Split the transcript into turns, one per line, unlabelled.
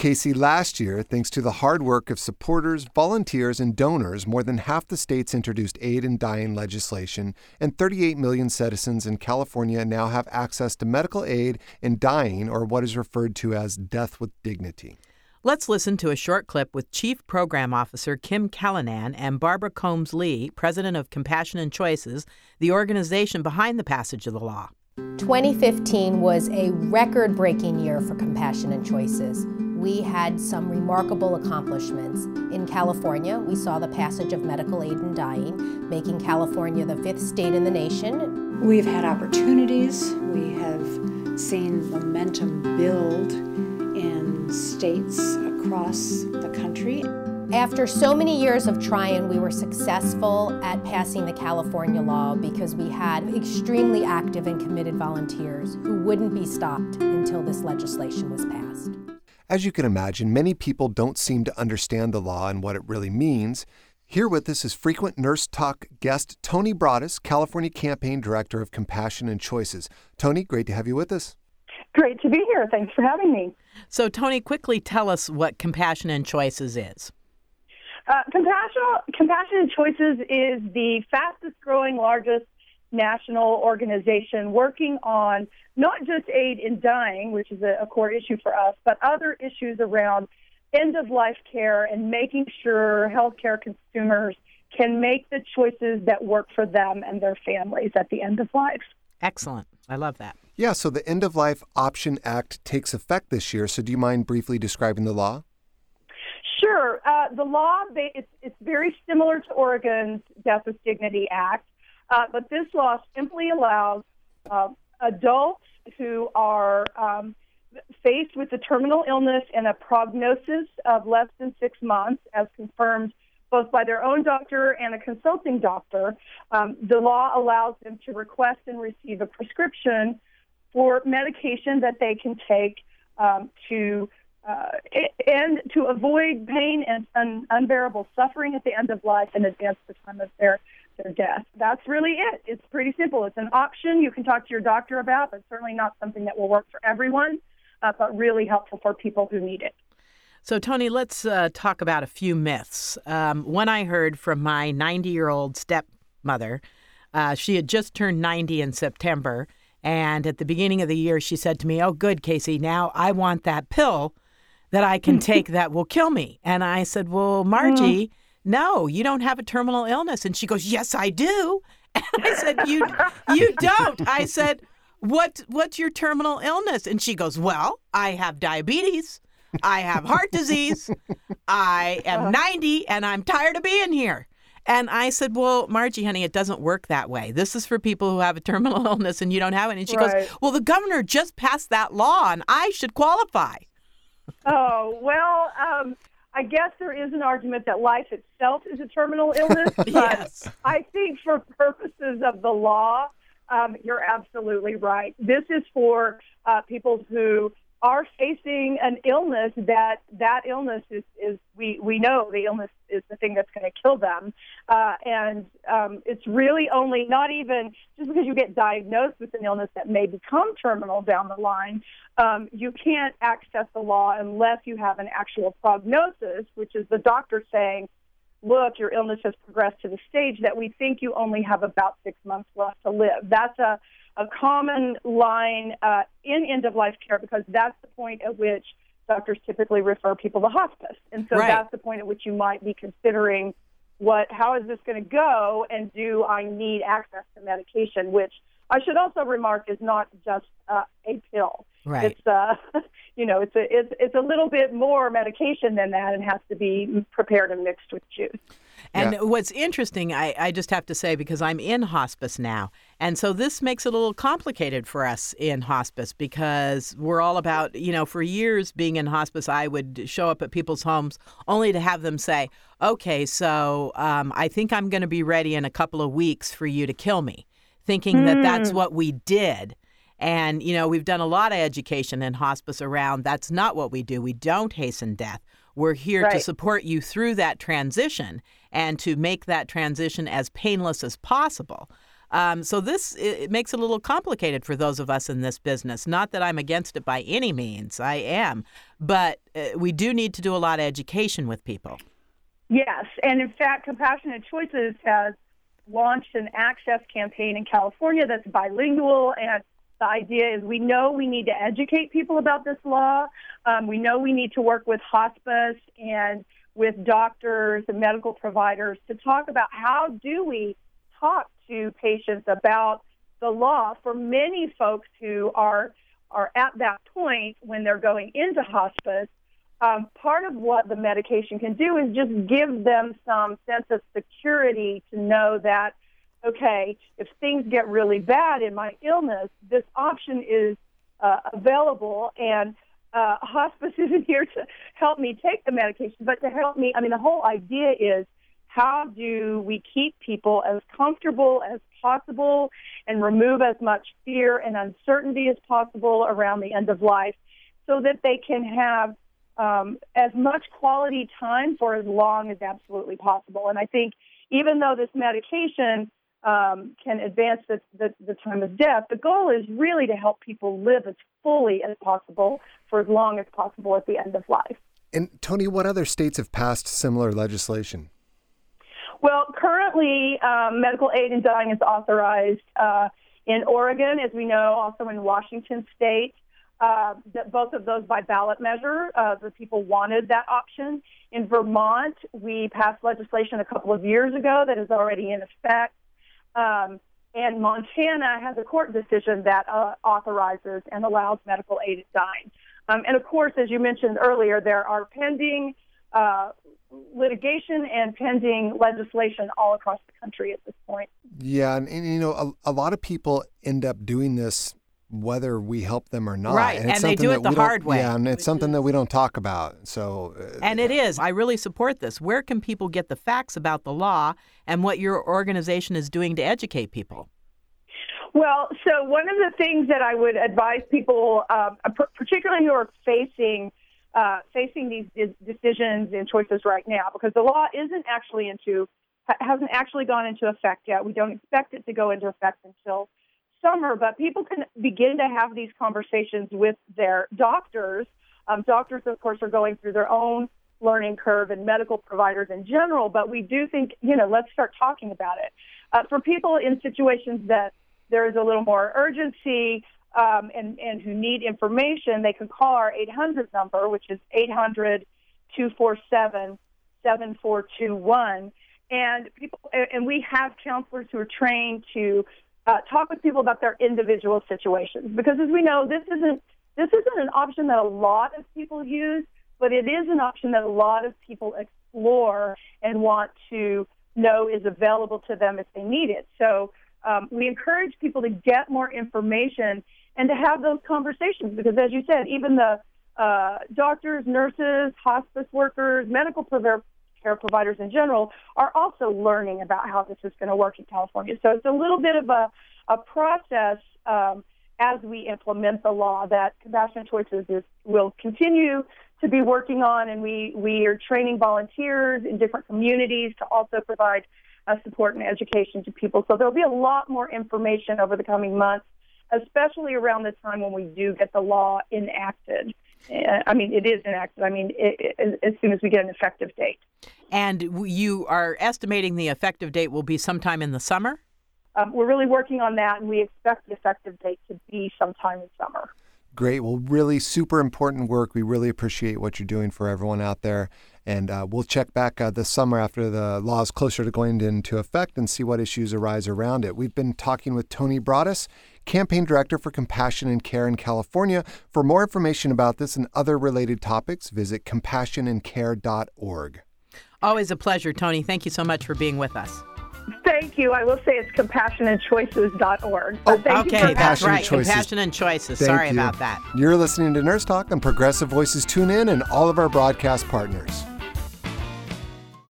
Casey, last year, thanks to the hard work of supporters, volunteers, and donors, more than half the states introduced aid in dying legislation, and 38 million citizens in California now have access to medical aid in dying, or what is referred to as death with dignity.
Let's listen to a short clip with Chief Program Officer Kim Callinan and Barbara Coombs Lee, President of Compassion and Choices, the organization behind the passage of the law.
2015 was a record breaking year for Compassion and Choices we had some remarkable accomplishments. In California, we saw the passage of medical aid in dying, making California the fifth state in the nation.
We've had opportunities. We have seen momentum build in states across the country.
After so many years of trying, we were successful at passing the California law because we had extremely active and committed volunteers who wouldn't be stopped until this legislation was passed.
As you can imagine, many people don't seem to understand the law and what it really means. Here with us is frequent Nurse Talk guest Tony Broaddus, California Campaign Director of Compassion and Choices. Tony, great to have you with us.
Great to be here. Thanks for having me.
So, Tony, quickly tell us what Compassion and Choices is.
Uh, Compassion, Compassion and Choices is the fastest growing, largest national organization working on not just aid in dying, which is a, a core issue for us, but other issues around end of life care and making sure healthcare consumers can make the choices that work for them and their families at the end of life.
Excellent. I love that.
Yeah, so the End of Life Option Act takes effect this year. So do you mind briefly describing the law?
Sure. Uh, the law, it's, it's very similar to Oregon's Death with Dignity Act. Uh, but this law simply allows uh, adults who are um, faced with a terminal illness and a prognosis of less than six months, as confirmed both by their own doctor and a consulting doctor, um, the law allows them to request and receive a prescription for medication that they can take um, to uh, and to avoid pain and un- unbearable suffering at the end of life and advance the time of their their death. That's really it. It's pretty simple. It's an option you can talk to your doctor about, but certainly not something that will work for everyone, uh, but really helpful for people who need it.
So, Tony, let's uh, talk about a few myths. Um, one I heard from my 90 year old stepmother. Uh, she had just turned 90 in September. And at the beginning of the year, she said to me, Oh, good, Casey, now I want that pill that I can take that will kill me. And I said, Well, Margie, mm no, you don't have a terminal illness. And she goes, yes, I do. And I said, you, you don't. I said, what, what's your terminal illness? And she goes, well, I have diabetes. I have heart disease. I am uh-huh. 90 and I'm tired of being here. And I said, Well, Margie, honey, it doesn't work that way. This is for people who have a terminal illness and you don't have it. And she right. goes, Well, the governor just passed that law and I should qualify.
Oh, well, um, I guess there is an argument that life itself is a terminal illness, but
yes.
I think for purposes of the law, um, you're absolutely right. This is for uh, people who are facing an illness that that illness is, is we, we know the illness is the thing that's going to kill them. Uh, and um, it's really only not even just because you get diagnosed with an illness that may become terminal down the line, um, you can't access the law unless you have an actual prognosis, which is the doctor saying, look, your illness has progressed to the stage that we think you only have about six months left to live. That's a a common line uh, in end of life care because that's the point at which doctors typically refer people to hospice. And so
right.
that's the point at which you might be considering what how is this going to go and do I need access to medication which I should also remark is not just uh, a pill.
Right.
It's uh, you know, it's a it's it's a little bit more medication than that, and has to be prepared and mixed with juice.
And
yeah.
what's interesting, I, I just have to say, because I'm in hospice now, and so this makes it a little complicated for us in hospice because we're all about, you know, for years being in hospice, I would show up at people's homes only to have them say, okay, so um, I think I'm going to be ready in a couple of weeks for you to kill me, thinking mm. that that's hmm. what we did. And, you know, we've done a lot of education in hospice around that's not what we do. We don't hasten death. We're here
right.
to support you through that transition and to make that transition as painless as possible. Um, so this it makes it a little complicated for those of us in this business. Not that I'm against it by any means, I am, but uh, we do need to do a lot of education with people.
Yes, and in fact, Compassion and Choices has launched an access campaign in California that's bilingual and the idea is we know we need to educate people about this law. Um, we know we need to work with hospice and with doctors and medical providers to talk about how do we talk to patients about the law for many folks who are are at that point when they're going into hospice. Um, part of what the medication can do is just give them some sense of security to know that okay, if things get really bad in my illness, this option is uh, available, and uh, hospice isn't here to help me take the medication, but to help me. I mean, the whole idea is how do we keep people as comfortable as possible and remove as much fear and uncertainty as possible around the end of life so that they can have um, as much quality time for as long as absolutely possible. And I think even though this medication um, can advance the, the, the time of death. The goal is really to help people live as fully as possible for as long as possible at the end of life.
And Tony, what other states have passed similar legislation?
Well, currently, um, medical aid in dying is authorized uh, in Oregon, as we know, also in Washington State. Uh, that both of those by ballot measure. Uh, the people wanted that option. In Vermont, we passed legislation a couple of years ago that is already in effect. Um, and Montana has a court decision that uh, authorizes and allows medical aid in dying. Um, and of course, as you mentioned earlier, there are pending uh, litigation and pending legislation all across the country at this point.
Yeah, and, and you know, a, a, lot of people end up doing this whether we help them or not.
Right, and, and they do it the hard way.
Yeah, and it's something that we don't talk about. So,
uh, and it is. I really support this. Where can people get the facts about the law and what your organization is doing to educate people?
Well, so one of the things that I would advise people, uh, particularly who are facing uh, facing these decisions and choices right now, because the law isn't actually into hasn't actually gone into effect yet. We don't expect it to go into effect until summer, but people can begin to have these conversations with their doctors. Um, doctors, of course, are going through their own learning curve and medical providers in general, but we do think, you know, let's start talking about it. Uh, for people in situations that there is a little more urgency um, and, and who need information, they can call our 800 number, which is 800 247 7421. And people, and we have counselors who are trained to uh, talk with people about their individual situations because, as we know, this isn't this isn't an option that a lot of people use, but it is an option that a lot of people explore and want to know is available to them if they need it. So um, we encourage people to get more information and to have those conversations because, as you said, even the uh, doctors, nurses, hospice workers, medical care providers in general are also learning about how this is going to work in California. So it's a little bit of a, a process um, as we implement the law that Compassion and Choices is, will continue to be working on, and we, we are training volunteers in different communities to also provide uh, support and education to people. So there'll be a lot more information over the coming months, especially around the time when we do get the law enacted. Uh, I mean, it is enacted. I mean, it, it, as soon as we get an effective date.
And you are estimating the effective date will be sometime in the summer?
Um, we're really working on that, and we expect the effective date to be sometime in summer.
Great. Well, really super important work. We really appreciate what you're doing for everyone out there. And uh, we'll check back uh, this summer after the law is closer to going into effect and see what issues arise around it. We've been talking with Tony Broaddus, campaign director for Compassion and Care in California. For more information about this and other related topics, visit compassionandcare.org.
Always a pleasure, Tony. Thank you so much for being with us.
Thank you. I will say it's compassionandchoices.org.
Oh, okay, that's right. Choices. Compassion and Choices. Thank Sorry you. about that.
You're listening to Nurse Talk on Progressive Voices Tune In and all of our broadcast partners.